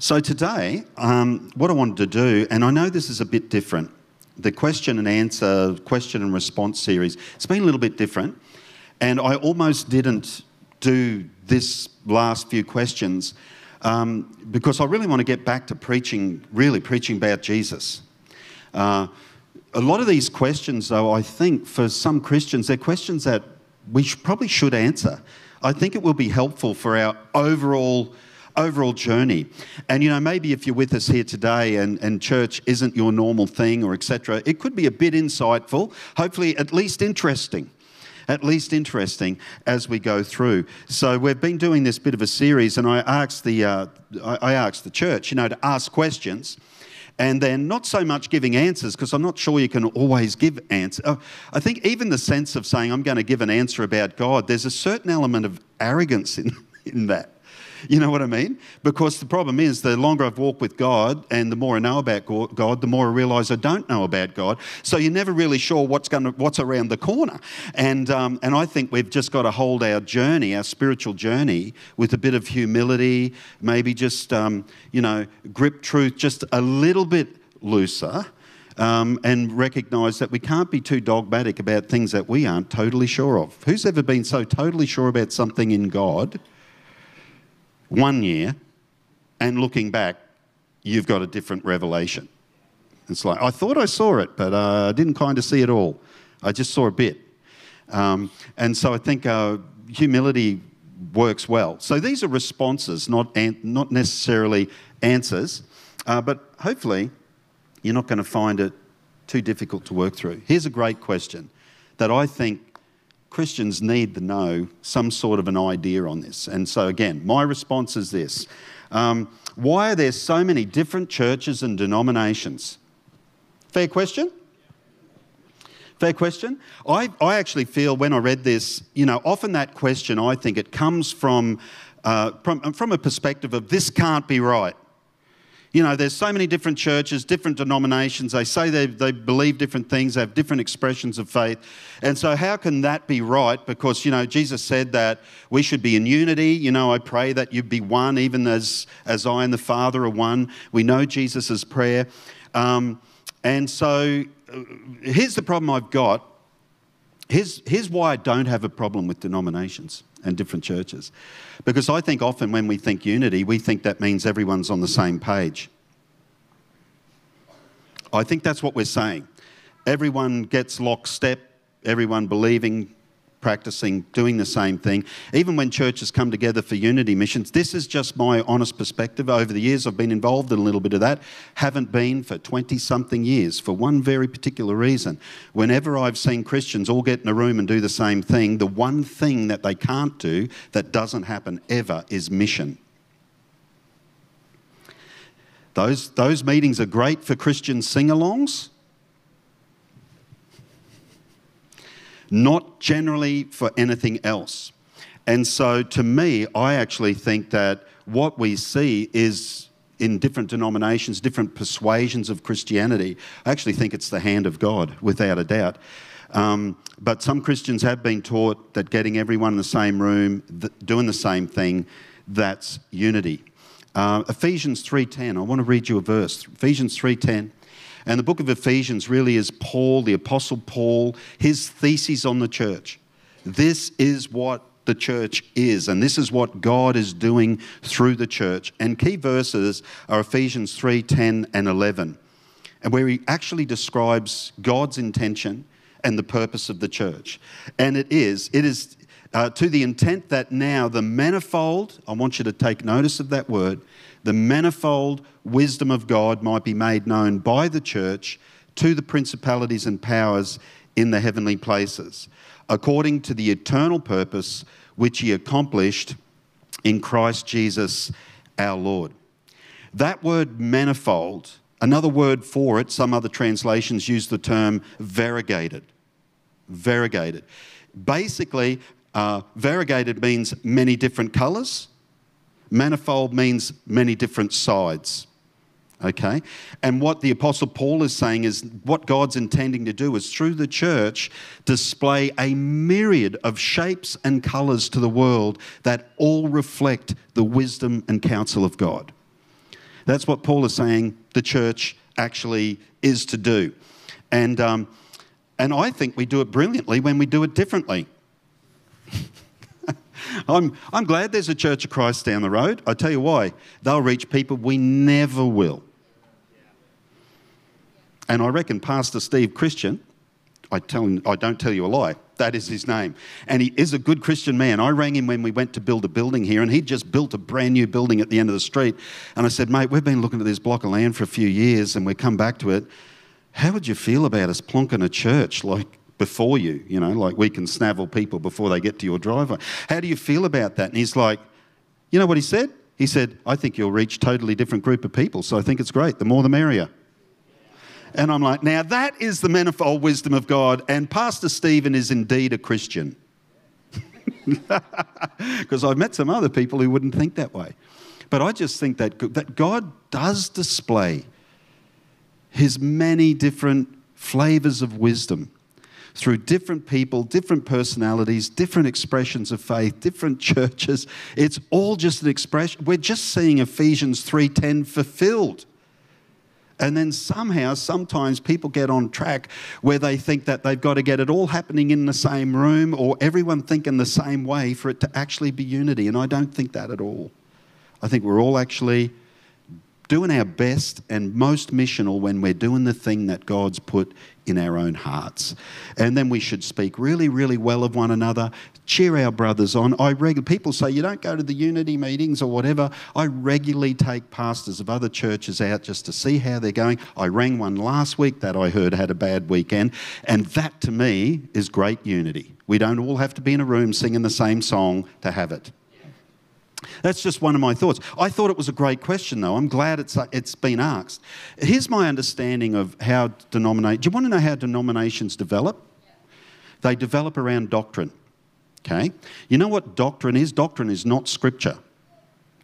So, today, um, what I wanted to do, and I know this is a bit different, the question and answer, question and response series, it's been a little bit different. And I almost didn't do this last few questions um, because I really want to get back to preaching, really preaching about Jesus. Uh, a lot of these questions, though, I think for some Christians, they're questions that we probably should answer. I think it will be helpful for our overall overall journey. And you know, maybe if you're with us here today and, and church isn't your normal thing or etc., it could be a bit insightful, hopefully at least interesting at least interesting as we go through. So we've been doing this bit of a series, and I asked the uh, I asked the church, you know, to ask questions and then not so much giving answers because I'm not sure you can always give answers. Uh, I think even the sense of saying I'm going to give an answer about God, there's a certain element of arrogance in, in that. You know what I mean? Because the problem is, the longer I've walked with God and the more I know about God, the more I realise I don't know about God. So you're never really sure what's going to, what's around the corner. And um, and I think we've just got to hold our journey, our spiritual journey, with a bit of humility. Maybe just um, you know grip truth just a little bit looser. Um, and recognize that we can't be too dogmatic about things that we aren't totally sure of. Who's ever been so totally sure about something in God one year, and looking back, you've got a different revelation. It's like, I thought I saw it, but uh, I didn't kind of see it all. I just saw a bit. Um, and so I think uh, humility works well. So these are responses, not, an- not necessarily answers, uh, but hopefully you're not going to find it too difficult to work through. Here's a great question that I think Christians need to know some sort of an idea on this. And so, again, my response is this um, Why are there so many different churches and denominations? Fair question? Fair question. I, I actually feel when I read this, you know, often that question, I think it comes from, uh, from, from a perspective of this can't be right. You know, there's so many different churches, different denominations. They say they, they believe different things, they have different expressions of faith. And so, how can that be right? Because, you know, Jesus said that we should be in unity. You know, I pray that you be one, even as, as I and the Father are one. We know Jesus' prayer. Um, and so, uh, here's the problem I've got. Here's, here's why I don't have a problem with denominations and different churches. Because I think often when we think unity, we think that means everyone's on the same page. I think that's what we're saying. Everyone gets lockstep, everyone believing practicing, doing the same thing. Even when churches come together for unity missions, this is just my honest perspective. Over the years, I've been involved in a little bit of that. Haven't been for 20 something years for one very particular reason. Whenever I've seen Christians all get in a room and do the same thing, the one thing that they can't do that doesn't happen ever is mission. Those, those meetings are great for Christian sing alongs not generally for anything else. And so to me, I actually think that what we see is in different denominations, different persuasions of Christianity, I actually think it's the hand of God, without a doubt. Um, but some Christians have been taught that getting everyone in the same room, th- doing the same thing, that's unity. Uh, Ephesians 3:10. I want to read you a verse. Ephesians 3:10. And the book of Ephesians really is Paul, the Apostle Paul, his thesis on the church. This is what the church is, and this is what God is doing through the church. And key verses are Ephesians 3 10 and 11, and where he actually describes God's intention and the purpose of the church. And it is, it is uh, to the intent that now the manifold, I want you to take notice of that word, the manifold wisdom of God might be made known by the church to the principalities and powers in the heavenly places, according to the eternal purpose which he accomplished in Christ Jesus our Lord. That word manifold, another word for it, some other translations use the term variegated. Variegated. Basically, uh, variegated means many different colours Manifold means many different sides. Okay? And what the Apostle Paul is saying is what God's intending to do is through the church display a myriad of shapes and colours to the world that all reflect the wisdom and counsel of God. That's what Paul is saying the church actually is to do. And, um, and I think we do it brilliantly when we do it differently. I'm, I'm glad there's a Church of Christ down the road. I tell you why. They'll reach people we never will. And I reckon Pastor Steve Christian, I, tell him, I don't tell you a lie, that is his name. And he is a good Christian man. I rang him when we went to build a building here, and he'd just built a brand new building at the end of the street. And I said, Mate, we've been looking at this block of land for a few years, and we come back to it. How would you feel about us plonking a church like before you? You know, like we can snavel people before they get to your driveway. How do you feel about that? And he's like, You know what he said? He said, I think you'll reach totally different group of people, so I think it's great. The more the merrier. And I'm like, now that is the manifold oh, wisdom of God, and Pastor Stephen is indeed a Christian. Because I've met some other people who wouldn't think that way. But I just think that, that God does display his many different flavors of wisdom through different people, different personalities, different expressions of faith, different churches. It's all just an expression. We're just seeing Ephesians 3:10 fulfilled. And then somehow, sometimes people get on track where they think that they've got to get it all happening in the same room or everyone thinking the same way for it to actually be unity. And I don't think that at all. I think we're all actually doing our best and most missional when we're doing the thing that God's put in our own hearts. And then we should speak really, really well of one another, cheer our brothers on. I regularly people say you don't go to the unity meetings or whatever. I regularly take pastors of other churches out just to see how they're going. I rang one last week that I heard had a bad weekend, and that to me is great unity. We don't all have to be in a room singing the same song to have it. That's just one of my thoughts. I thought it was a great question, though. I'm glad it's, uh, it's been asked. Here's my understanding of how denominate. Do you want to know how denominations develop? They develop around doctrine. Okay? You know what doctrine is? Doctrine is not scripture.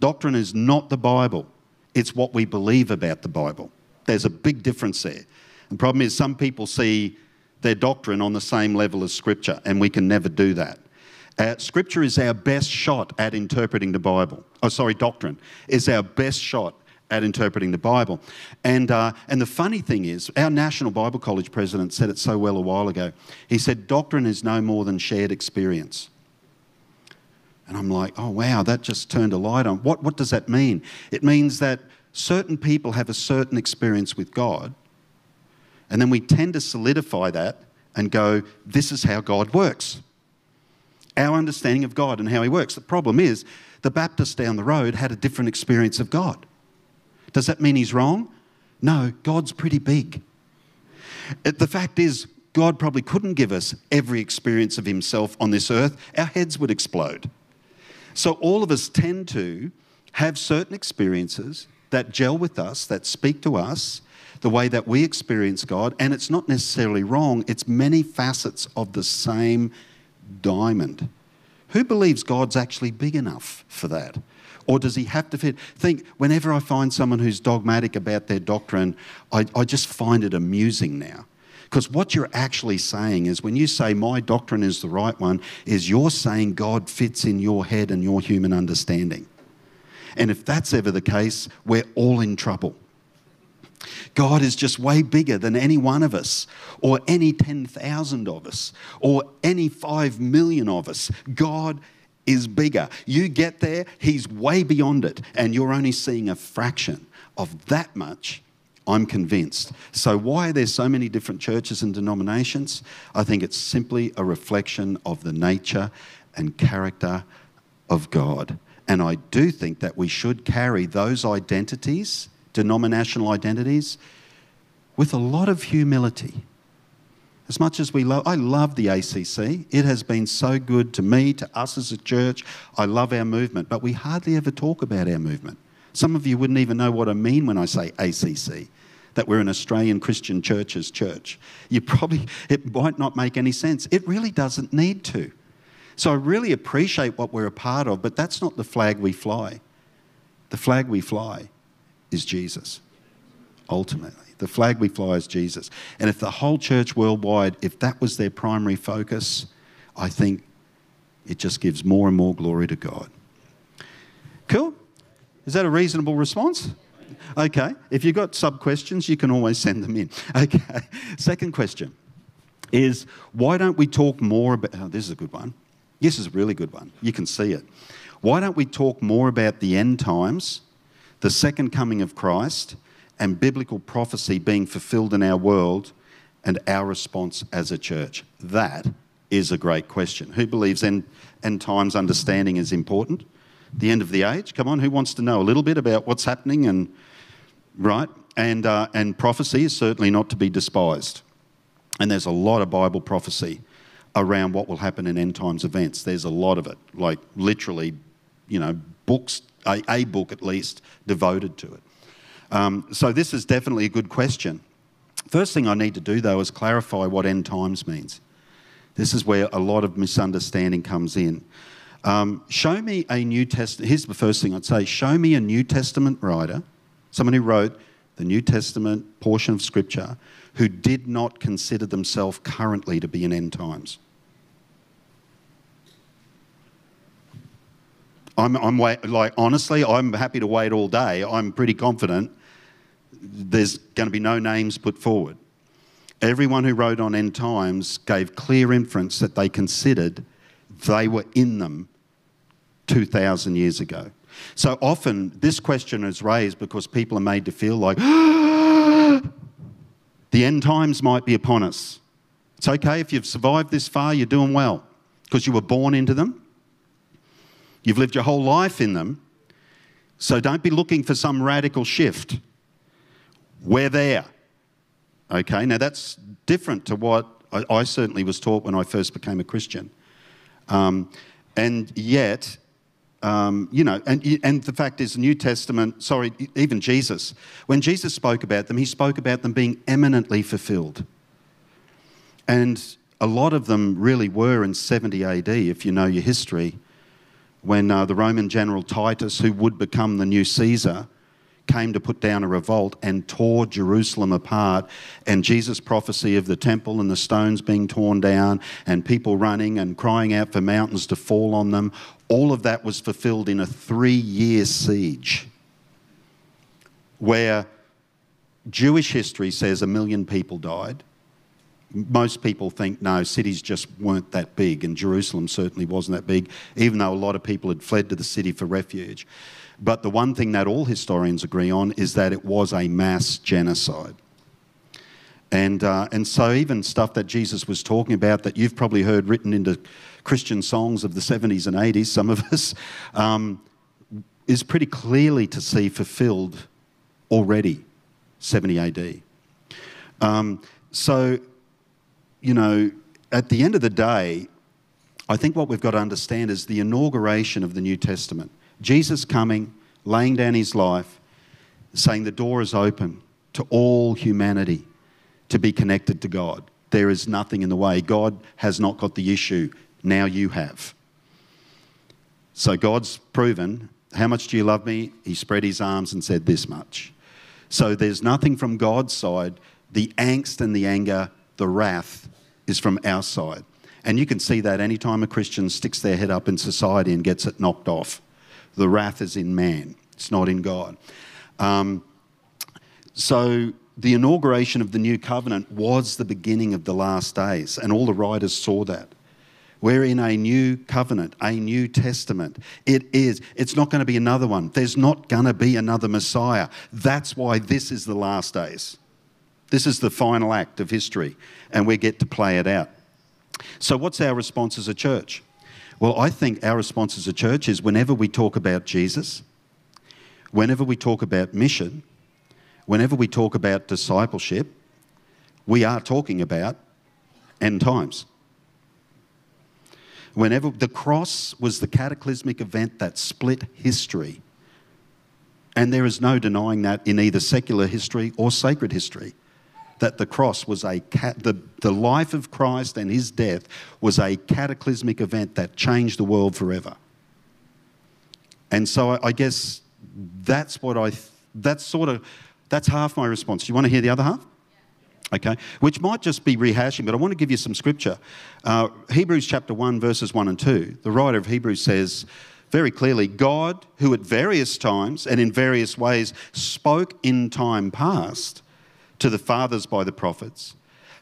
Doctrine is not the Bible. It's what we believe about the Bible. There's a big difference there. The problem is some people see their doctrine on the same level as scripture, and we can never do that. Uh, scripture is our best shot at interpreting the Bible. Oh, sorry, doctrine is our best shot at interpreting the Bible. And, uh, and the funny thing is, our National Bible College president said it so well a while ago. He said, Doctrine is no more than shared experience. And I'm like, oh, wow, that just turned a light on. What, what does that mean? It means that certain people have a certain experience with God, and then we tend to solidify that and go, this is how God works our understanding of God and how He works. The problem is, the Baptist down the road had a different experience of God. Does that mean he's wrong? No, God's pretty big. Uh, the fact is, God probably couldn't give us every experience of Himself on this earth. Our heads would explode. So, all of us tend to have certain experiences that gel with us, that speak to us, the way that we experience God. And it's not necessarily wrong, it's many facets of the same diamond. Who believes God's actually big enough for that? Or does he have to fit? Think, whenever I find someone who's dogmatic about their doctrine, I, I just find it amusing now. Because what you're actually saying is when you say my doctrine is the right one, is you're saying God fits in your head and your human understanding. And if that's ever the case, we're all in trouble. God is just way bigger than any one of us, or any 10,000 of us, or any 5 million of us. God is bigger. You get there, He's way beyond it, and you're only seeing a fraction of that much. I'm convinced. So, why are there so many different churches and denominations? I think it's simply a reflection of the nature and character of God. And I do think that we should carry those identities denominational identities with a lot of humility. As much as we love, I love the ACC. It has been so good to me, to us as a church. I love our movement, but we hardly ever talk about our movement. Some of you wouldn't even know what I mean when I say ACC, that we're an Australian Christian Church's church. You probably, it might not make any sense. It really doesn't need to. So I really appreciate what we're a part of, but that's not the flag we fly. The flag we fly is Jesus, ultimately. The flag we fly is Jesus. And if the whole church worldwide, if that was their primary focus, I think it just gives more and more glory to God. Cool? Is that a reasonable response? Okay. If you've got sub questions, you can always send them in. Okay. Second question is why don't we talk more about. Oh, this is a good one. This is a really good one. You can see it. Why don't we talk more about the end times, the second coming of Christ, and biblical prophecy being fulfilled in our world and our response as a church? That is a great question. Who believes end, end times understanding is important? The end of the age? Come on, who wants to know a little bit about what's happening and right? And, uh, and prophecy is certainly not to be despised. And there's a lot of Bible prophecy around what will happen in end times events. There's a lot of it, like literally, you know, books, a, a book at least, devoted to it. Um, so this is definitely a good question. First thing I need to do, though, is clarify what end times means. This is where a lot of misunderstanding comes in. Um, show me a New Testament. Here's the first thing I'd say show me a New Testament writer, someone who wrote the New Testament portion of Scripture, who did not consider themselves currently to be in end times. I'm, I'm wait, like honestly, I'm happy to wait all day. I'm pretty confident there's going to be no names put forward. Everyone who wrote on end times gave clear inference that they considered they were in them 2,000 years ago. So often this question is raised because people are made to feel like the end times might be upon us. It's okay if you've survived this far, you're doing well because you were born into them. You've lived your whole life in them. So don't be looking for some radical shift. We're there. Okay, now that's different to what I, I certainly was taught when I first became a Christian. Um, and yet, um, you know, and, and the fact is, the New Testament, sorry, even Jesus, when Jesus spoke about them, he spoke about them being eminently fulfilled. And a lot of them really were in 70 AD, if you know your history when uh, the Roman general Titus, who would become the new Caesar, came to put down a revolt and tore Jerusalem apart. And Jesus' prophecy of the temple and the stones being torn down and people running and crying out for mountains to fall on them, all of that was fulfilled in a three year siege where Jewish history says a million people died most people think no, cities just weren't that big, and Jerusalem certainly wasn't that big, even though a lot of people had fled to the city for refuge. But the one thing that all historians agree on is that it was a mass genocide. And, uh, and so, even stuff that Jesus was talking about that you've probably heard written into Christian songs of the 70s and 80s, some of us, um, is pretty clearly to see fulfilled already, 70 AD. Um, so, you know, at the end of the day, I think what we've got to understand is the inauguration of the New Testament. Jesus coming, laying down his life, saying the door is open to all humanity to be connected to God. There is nothing in the way. God has not got the issue. Now you have. So God's proven, how much do you love me? He spread his arms and said this much. So there's nothing from God's side. The angst and the anger, the wrath is from our side. And you can see that anytime a Christian sticks their head up in society and gets it knocked off. The wrath is in man, it's not in God. Um, so the inauguration of the new covenant was the beginning of the last days, and all the writers saw that. We're in a new covenant, a new testament. It is. It's not going to be another one. There's not going to be another Messiah. That's why this is the last days. This is the final act of history, and we get to play it out. So, what's our response as a church? Well, I think our response as a church is whenever we talk about Jesus, whenever we talk about mission, whenever we talk about discipleship, we are talking about end times. Whenever the cross was the cataclysmic event that split history, and there is no denying that in either secular history or sacred history that the cross was a cat, the, the life of Christ and his death was a cataclysmic event that changed the world forever. And so I, I guess that's what I, that's sort of, that's half my response. Do you want to hear the other half? Okay, which might just be rehashing, but I want to give you some scripture. Uh, Hebrews chapter 1, verses 1 and 2. The writer of Hebrews says, very clearly God, who at various times and in various ways spoke in time past to the fathers by the prophets,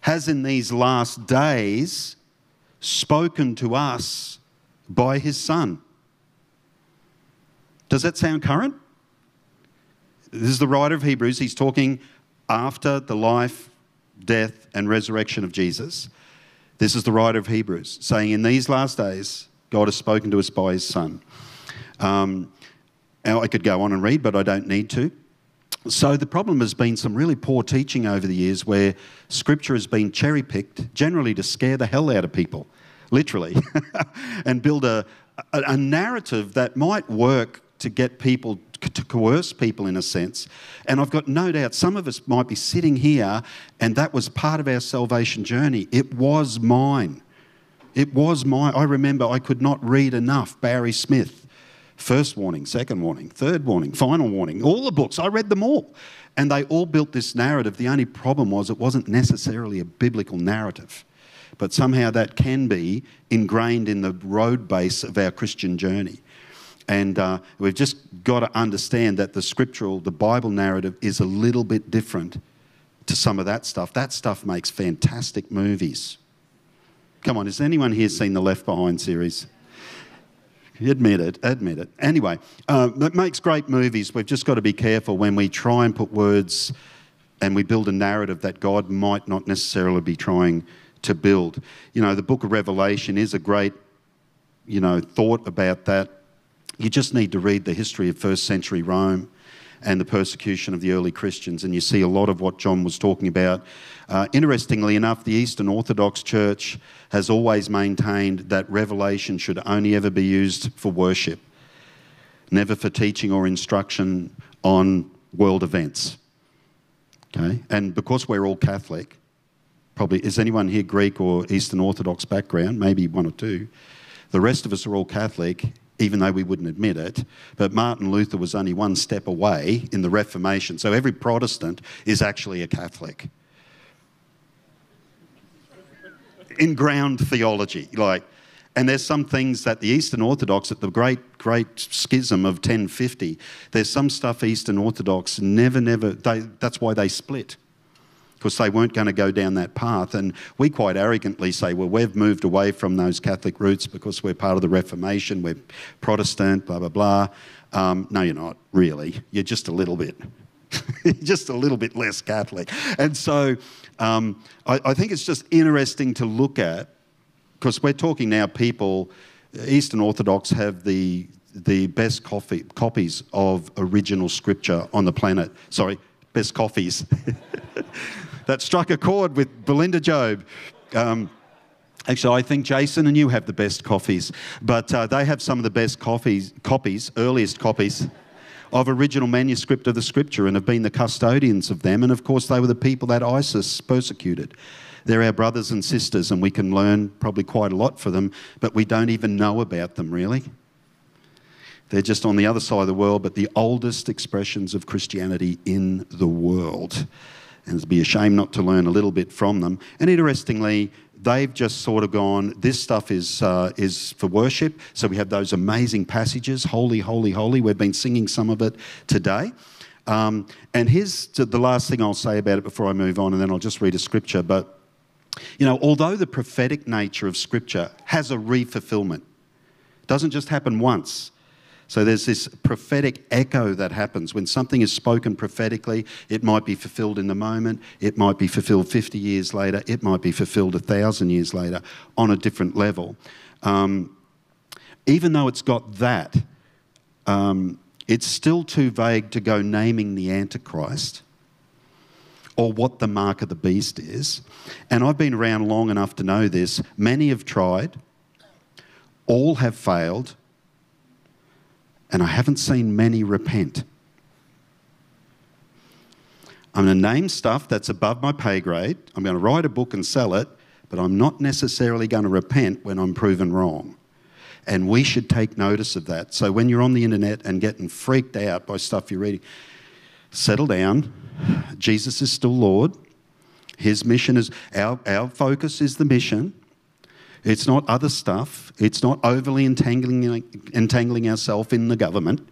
has in these last days spoken to us by his Son. Does that sound current? This is the writer of Hebrews. He's talking after the life, death, and resurrection of Jesus. This is the writer of Hebrews saying, In these last days, God has spoken to us by his Son. Um, I could go on and read, but I don't need to. So the problem has been some really poor teaching over the years where scripture has been cherry picked, generally to scare the hell out of people, literally, and build a, a, a, narrative that might work to get people, to coerce people in a sense. And I've got no doubt some of us might be sitting here and that was part of our salvation journey. It was mine. It was mine. I remember I could not read enough Barry Smith First warning, second warning, third warning, final warning, all the books, I read them all. And they all built this narrative. The only problem was it wasn't necessarily a biblical narrative. But somehow that can be ingrained in the road base of our Christian journey. And uh, we've just got to understand that the scriptural, the Bible narrative is a little bit different to some of that stuff. That stuff makes fantastic movies. Come on, has anyone here seen the Left Behind series? Admit it, admit it. Anyway, uh, it makes great movies. We've just got to be careful when we try and put words and we build a narrative that God might not necessarily be trying to build. You know, the book of Revelation is a great, you know, thought about that. You just need to read the history of first century Rome and the persecution of the early Christians, and you see a lot of what John was talking about. Uh, interestingly enough, the Eastern Orthodox Church has always maintained that revelation should only ever be used for worship, never for teaching or instruction on world events. Okay? And because we're all Catholic, probably, is anyone here Greek or Eastern Orthodox background? Maybe one or two. The rest of us are all Catholic even though we wouldn't admit it. But Martin Luther was only one step away in the Reformation. So every Protestant is actually a Catholic. In ground theology, like, and there's some things that the Eastern Orthodox, at the great, great schism of 1050, there's some stuff Eastern Orthodox never, never, they, that's why they split because they weren't going to go down that path. And we quite arrogantly say, well, we've moved away from those Catholic roots because we're part of the Reformation, we're Protestant, blah, blah, blah. Um, no, you're not, really. You're just a little bit. just a little bit less Catholic. And so um, I, I think it's just interesting to look at, because we're talking now people, Eastern Orthodox have the, the best coffee, copies of original scripture on the planet. Sorry, best coffees. that struck a chord with Belinda Job. Um, Actually, I think Jason and you have the best coffees, but uh, they have some of the best coffees, copies, earliest copies of original manuscript of the scripture and have been the custodians of them. And of course, they were the people that ISIS persecuted. They're our brothers and sisters, and we can learn probably quite a lot from them, but we don't even know about them really. They're just on the other side of the world, but the oldest expressions of Christianity in the world and it'd be a shame not to learn a little bit from them. And interestingly, they've just sort of gone, this stuff is, uh, is for worship. So we have those amazing passages, holy, holy, holy. We've been singing some of it today. Um, and here's the last thing I'll say about it before I move on, and then I'll just read a scripture. But, you know, although the prophetic nature of scripture has a re fulfillment, doesn't just happen once, so there's this prophetic echo that happens. When something is spoken prophetically, it might be fulfilled in the moment, it might be fulfilled 50 years later, it might be fulfilled a thousand years later on a different level. Um, even though it's got that, um, it's still too vague to go naming the Antichrist or what the mark of the beast is. And I've been around long enough to know this. Many have tried, all have failed and I haven't seen many repent. I'm going to name stuff that's above my pay grade. I'm going to write a book and sell it, but I'm not necessarily going to repent when I'm proven wrong. And we should take notice of that. So when you're on the internet and getting freaked out by stuff you're reading, settle down. Jesus is still Lord. His mission is, our, our focus is the mission. It's not other stuff. It's not overly entangling, entangling ourselves in the government.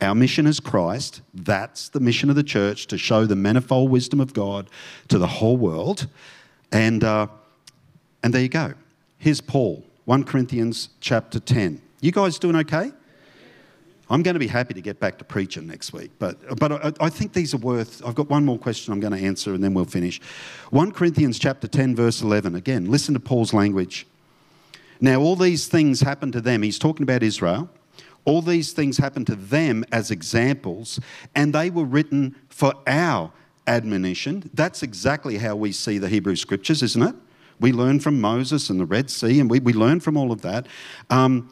Our mission is Christ. That's the mission of the church to show the manifold wisdom of God to the whole world. And, uh, and there you go. Here's Paul, 1 Corinthians chapter 10. You guys doing okay? I'm going to be happy to get back to preaching next week, but, but I, I, think these are worth. I've got one more question I'm going to answer and then we'll finish. 1 Corinthians chapter 10, verse 11. Again, listen to Paul's language. Now, all these things happened to them. He's talking about Israel. All these things happened to them as examples, and they were written for our admonition. That's exactly how we see the Hebrew scriptures, isn't it? We learn from Moses and the Red Sea, and we, we learn from all of that. Um,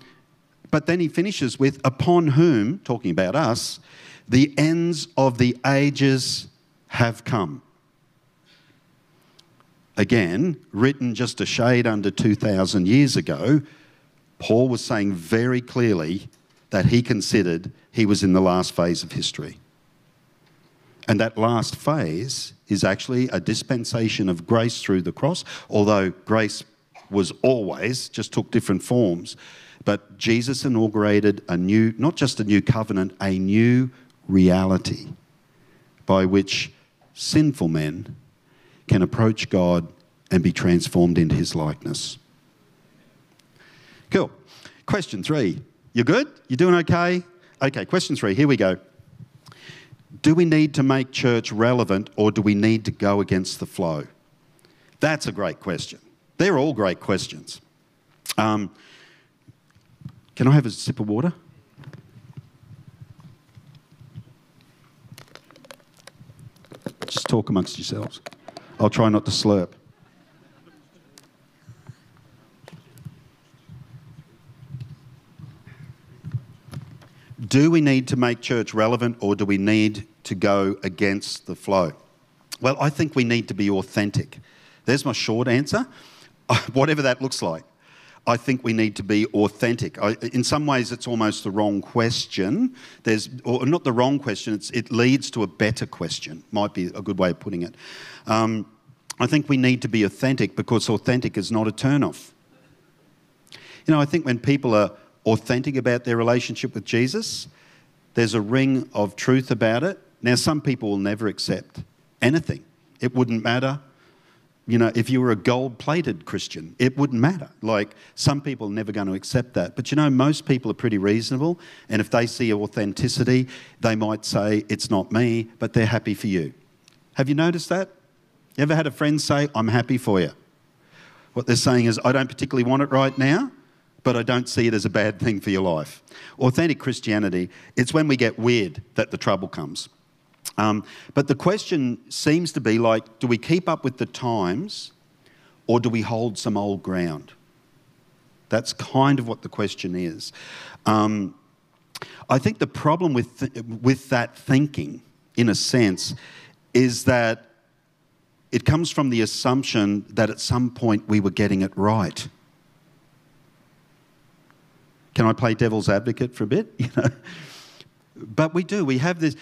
but then he finishes with, upon whom, talking about us, the ends of the ages have come. Again, written just a shade under 2,000 years ago, Paul was saying very clearly that he considered he was in the last phase of history. And that last phase is actually a dispensation of grace through the cross, although grace was always, just took different forms. But Jesus inaugurated a new, not just a new covenant, a new reality by which sinful men can approach God and be transformed into his likeness. Cool. Question three. You good? You doing okay? Okay, question three. Here we go. Do we need to make church relevant or do we need to go against the flow? That's a great question. They're all great questions. Um, can I have a sip of water? Just talk amongst yourselves. I'll try not to slurp. Do we need to make church relevant or do we need to go against the flow? Well, I think we need to be authentic. There's my short answer, whatever that looks like. I think we need to be authentic. I, in some ways, it's almost the wrong question. There's, or not the wrong question. it leads to a better question. Might be a good way of putting it. Um, I think we need to be authentic because authentic is not a turn-off. You know, I think when people are authentic about their relationship with Jesus, there's a ring of truth about it. Now, some people will never accept anything. It wouldn't matter. You know, if you were a gold plated Christian, it wouldn't matter. Like, some people are never going to accept that. But you know, most people are pretty reasonable. And if they see authenticity, they might say, It's not me, but they're happy for you. Have you noticed that? You ever had a friend say, I'm happy for you? What they're saying is, I don't particularly want it right now, but I don't see it as a bad thing for your life. Authentic Christianity, it's when we get weird that the trouble comes. Um, but the question seems to be like, do we keep up with the times or do we hold some old ground? That's kind of what the question is. Um, I think the problem with, th- with that thinking, in a sense, is that it comes from the assumption that at some point we were getting it right. Can I play devil's advocate for a bit? But we do. We have this,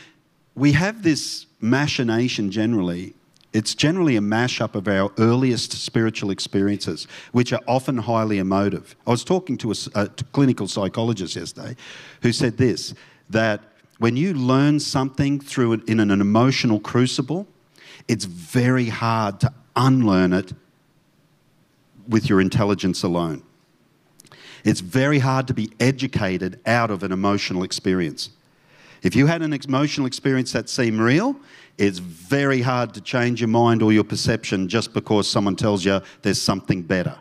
we have this machination generally. It's generally a mashup of our earliest spiritual experiences, which are often highly emotive. I was talking to a, a clinical psychologist yesterday who said this that when you learn something through in an emotional crucible, it's very hard to unlearn it with your intelligence alone. It's very hard to be educated out of an emotional experience. If you had an emotional experience that seemed real, it's very hard to change your mind or your perception just because someone tells you there's something better.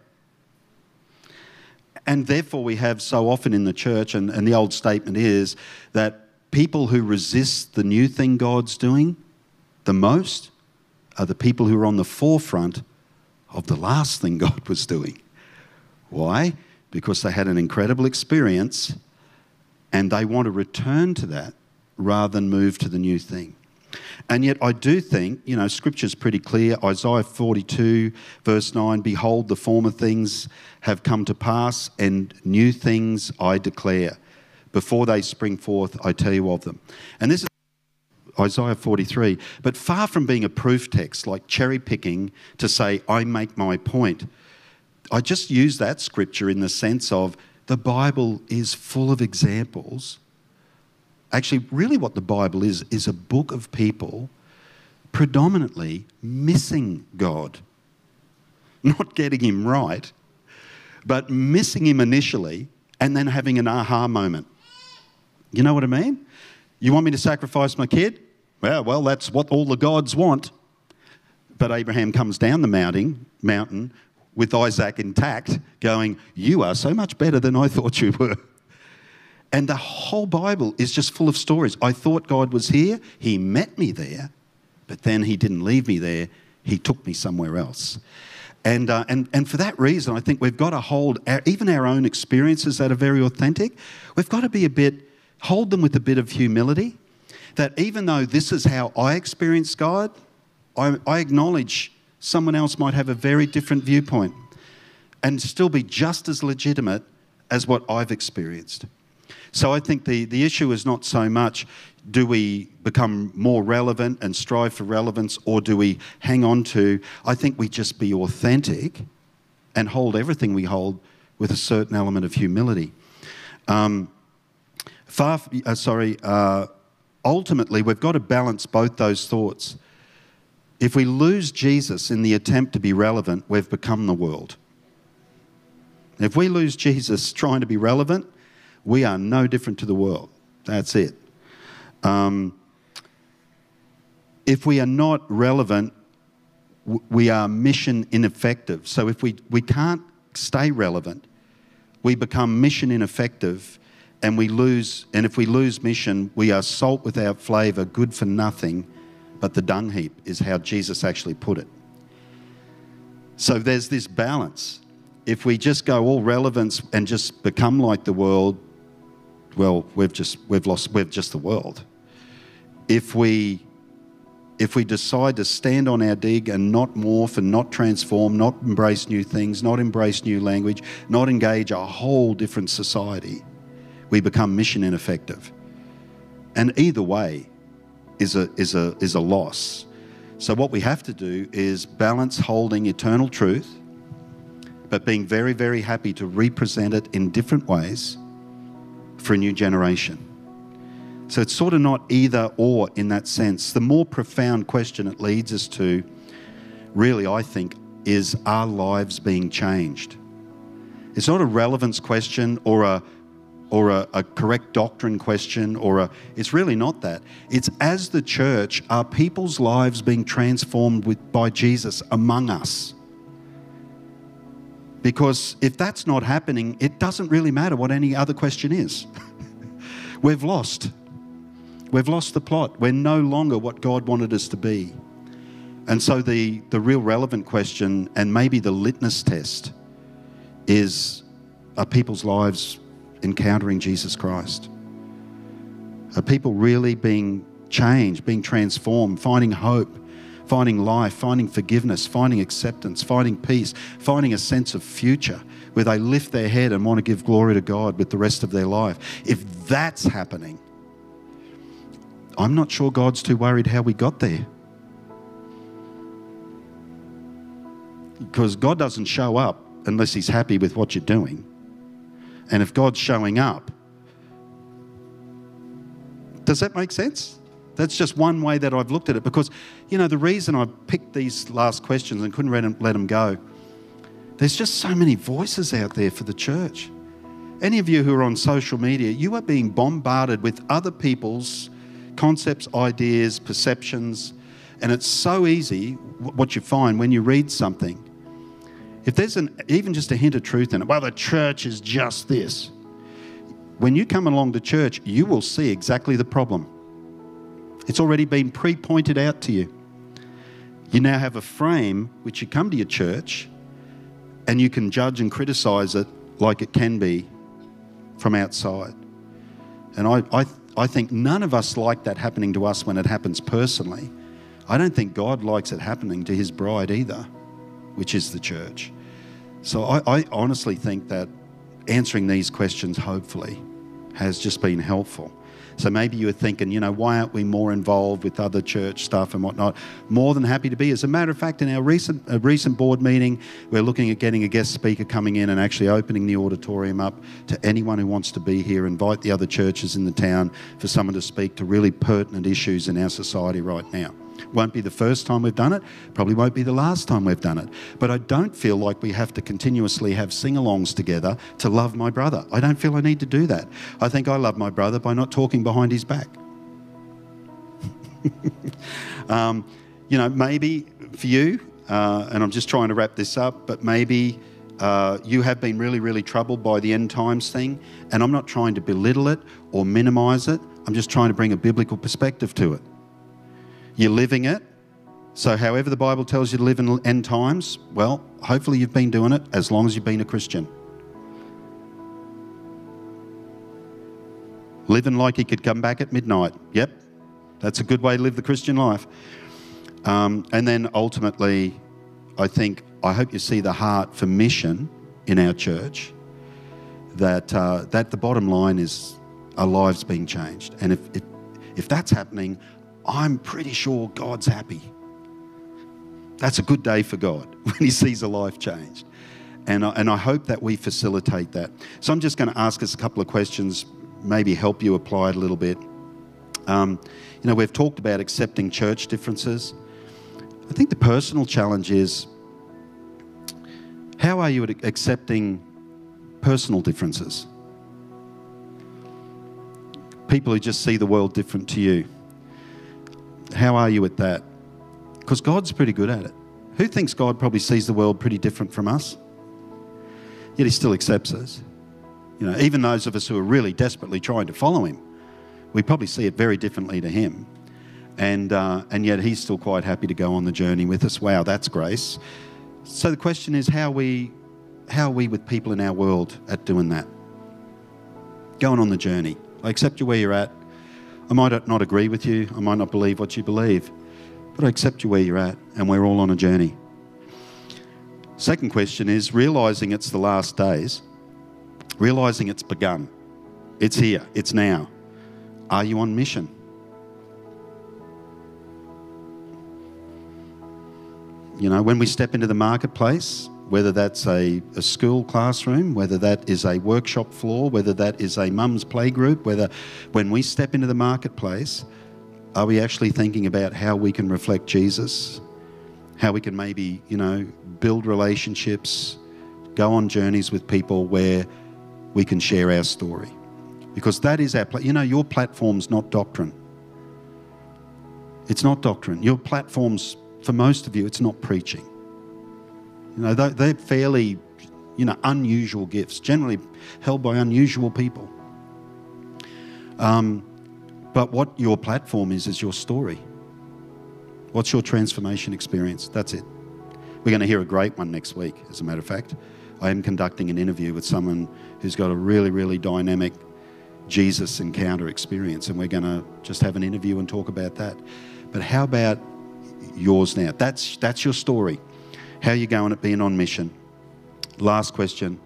And therefore, we have so often in the church, and, and the old statement is that people who resist the new thing God's doing the most are the people who are on the forefront of the last thing God was doing. Why? because they had an incredible experience and they want to return to that rather than move to the new thing. And yet, I do think, you know, scripture's pretty clear. Isaiah 42, verse 9 Behold, the former things have come to pass, and new things I declare. Before they spring forth, I tell you of them. And this is Isaiah 43. But far from being a proof text, like cherry picking to say, I make my point, I just use that scripture in the sense of the Bible is full of examples. Actually, really, what the Bible is, is a book of people predominantly missing God, not getting Him right, but missing Him initially and then having an aha moment. You know what I mean? You want me to sacrifice my kid? Well, well, that's what all the gods want. But Abraham comes down the mountain, mountain with Isaac intact, going, You are so much better than I thought you were. And the whole Bible is just full of stories. I thought God was here, He met me there, but then He didn't leave me there, He took me somewhere else. And, uh, and, and for that reason, I think we've got to hold our, even our own experiences that are very authentic, we've got to be a bit, hold them with a bit of humility. That even though this is how I experience God, I, I acknowledge someone else might have a very different viewpoint and still be just as legitimate as what I've experienced. So I think the, the issue is not so much do we become more relevant and strive for relevance or do we hang on to, I think we just be authentic and hold everything we hold with a certain element of humility. Um, far, uh, sorry, uh, ultimately, we've got to balance both those thoughts. If we lose Jesus in the attempt to be relevant, we've become the world. If we lose Jesus trying to be relevant, we are no different to the world. That's it. Um, if we are not relevant, we are mission ineffective. So if we, we can't stay relevant, we become mission ineffective and we lose, and if we lose mission, we are salt without flavour, good for nothing, but the dung heap is how Jesus actually put it. So there's this balance. If we just go all relevance and just become like the world, well, we've just we've lost we've just the world. If we if we decide to stand on our dig and not morph and not transform, not embrace new things, not embrace new language, not engage a whole different society, we become mission ineffective. And either way, is a, is a, is a loss. So, what we have to do is balance holding eternal truth, but being very, very happy to represent it in different ways for a new generation. So, it's sort of not either or in that sense. The more profound question it leads us to, really, I think, is our lives being changed? It's not a relevance question or a or a, a, correct doctrine question or a it's really not that it's as the church are people's lives being transformed with, by jesus among us because if that's not happening it doesn't really matter what any other question is. We've lost. We've lost the plot. We're no longer what god wanted us to be. And so the the real relevant question and maybe the litmus test is are people's lives encountering Jesus Christ? Are people really being changed, being transformed, finding hope, finding life, finding forgiveness, finding acceptance, finding peace, finding a sense of future where they lift their head and want to give glory to God with the rest of their life? If that's happening, I'm not sure God's too worried how we got there. Because God doesn't show up unless He's happy with what you're doing. And if God's showing up, does that make sense? That's just one way that I've looked at it because, you know, the reason I picked these last questions and couldn't let them go, there's just so many voices out there for the church. Any of you who are on social media, you are being bombarded with other people's concepts, ideas, perceptions, and it's so easy what you find when you read something if there's an, even just a hint of truth in it, well, the church is just this. When you come along to church, you will see exactly the problem. It's already been pre pointed out to you. You now have a frame which you come to your church and you can judge and criticize it like it can be from outside. And I, I, I think none of us like that happening to us when it happens personally. I don't think God likes it happening to his bride either, which is the church. So I, I honestly think that answering these questions, hopefully, has just been helpful. So maybe you're thinking, you know, why aren't we more involved with other church stuff and whatnot? More than happy to be. As a matter of fact, in our recent recent board meeting, we're looking at getting a guest speaker coming in and actually opening the auditorium up to anyone who wants to be here. Invite the other churches in the town for someone to speak to really pertinent issues in our society right now. Won't be the first time we've done it, probably won't be the last time we've done it. But I don't feel like we have to continuously have sing alongs together to love my brother. I don't feel I need to do that. I think I love my brother by not talking behind his back. um, you know, maybe for you, uh, and I'm just trying to wrap this up, but maybe. Uh, you have been really, really troubled by the end times thing, and I'm not trying to belittle it or minimize it. I'm just trying to bring a biblical perspective to it. You're living it. So, however, the Bible tells you to live in end times, well, hopefully you've been doing it as long as you've been a Christian. Living like he could come back at midnight. Yep, that's a good way to live the Christian life. Um, and then ultimately, I think, I hope you see the heart for mission in our church. That, uh, that the bottom line is our lives being changed. And if, if, if that's happening, I'm pretty sure God's happy. That's a good day for God when He sees a life changed. And I, and I hope that we facilitate that. So I'm just going to ask us a couple of questions, maybe help you apply it a little bit. Um, you know, we've talked about accepting church differences. I think the personal challenge is how are you accepting personal differences? People who just see the world different to you. How are you at that? Because God's pretty good at it. Who thinks God probably sees the world pretty different from us? Yet He still accepts us. You know, even those of us who are really desperately trying to follow Him, we probably see it very differently to Him. And, uh, and yet He's still quite happy to go on the journey with us. Wow, that's grace. So the question is how we, how are we with people in our world at doing that? Going on the journey. I accept you where you're at. I might not agree with you, I might not believe what you believe, but I accept you where you're at, and we're all on a journey. Second question is realizing it's the last days, realizing it's begun. It's here, it's now. Are you on mission? You know, when we step into the marketplace, whether that's a, a school classroom, whether that is a workshop floor, whether that is a mum's playgroup, whether when we step into the marketplace, are we actually thinking about how we can reflect Jesus? How we can maybe, you know, build relationships, go on journeys with people where we can share our story. Because that is our, pla- you know, your platform's not doctrine. It's not doctrine. Your platform's, for most of you, it's not preaching. You know, they're fairly, you know, unusual gifts, generally held by unusual people. Um, but what your platform is, is your story. What's your transformation experience? That's it. We're going to hear a great one next week, as a matter of fact. I am conducting an interview with someone who's got a really, really dynamic Jesus encounter experience, and we're going to just have an interview and talk about that. But how about yours now? That's, that's your story. How are you going at being on mission? Last question.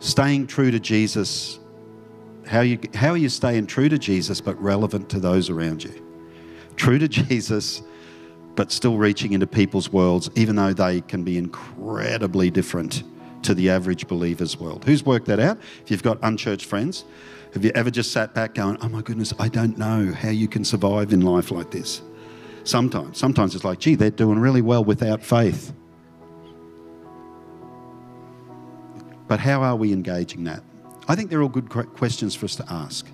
Staying true to Jesus. How are you, how are you staying true to Jesus but relevant to those around you? True to Jesus, but still reaching into people's worlds, even though they can be incredibly different to the average believer's world. Who's worked that out? If you've got unchurched friends, have you ever just sat back going, oh my goodness, I don't know how you can survive in life like this? Sometimes. Sometimes it's like, gee, they're doing really well without faith. But how are we engaging that? I think they're all good questions for us to ask.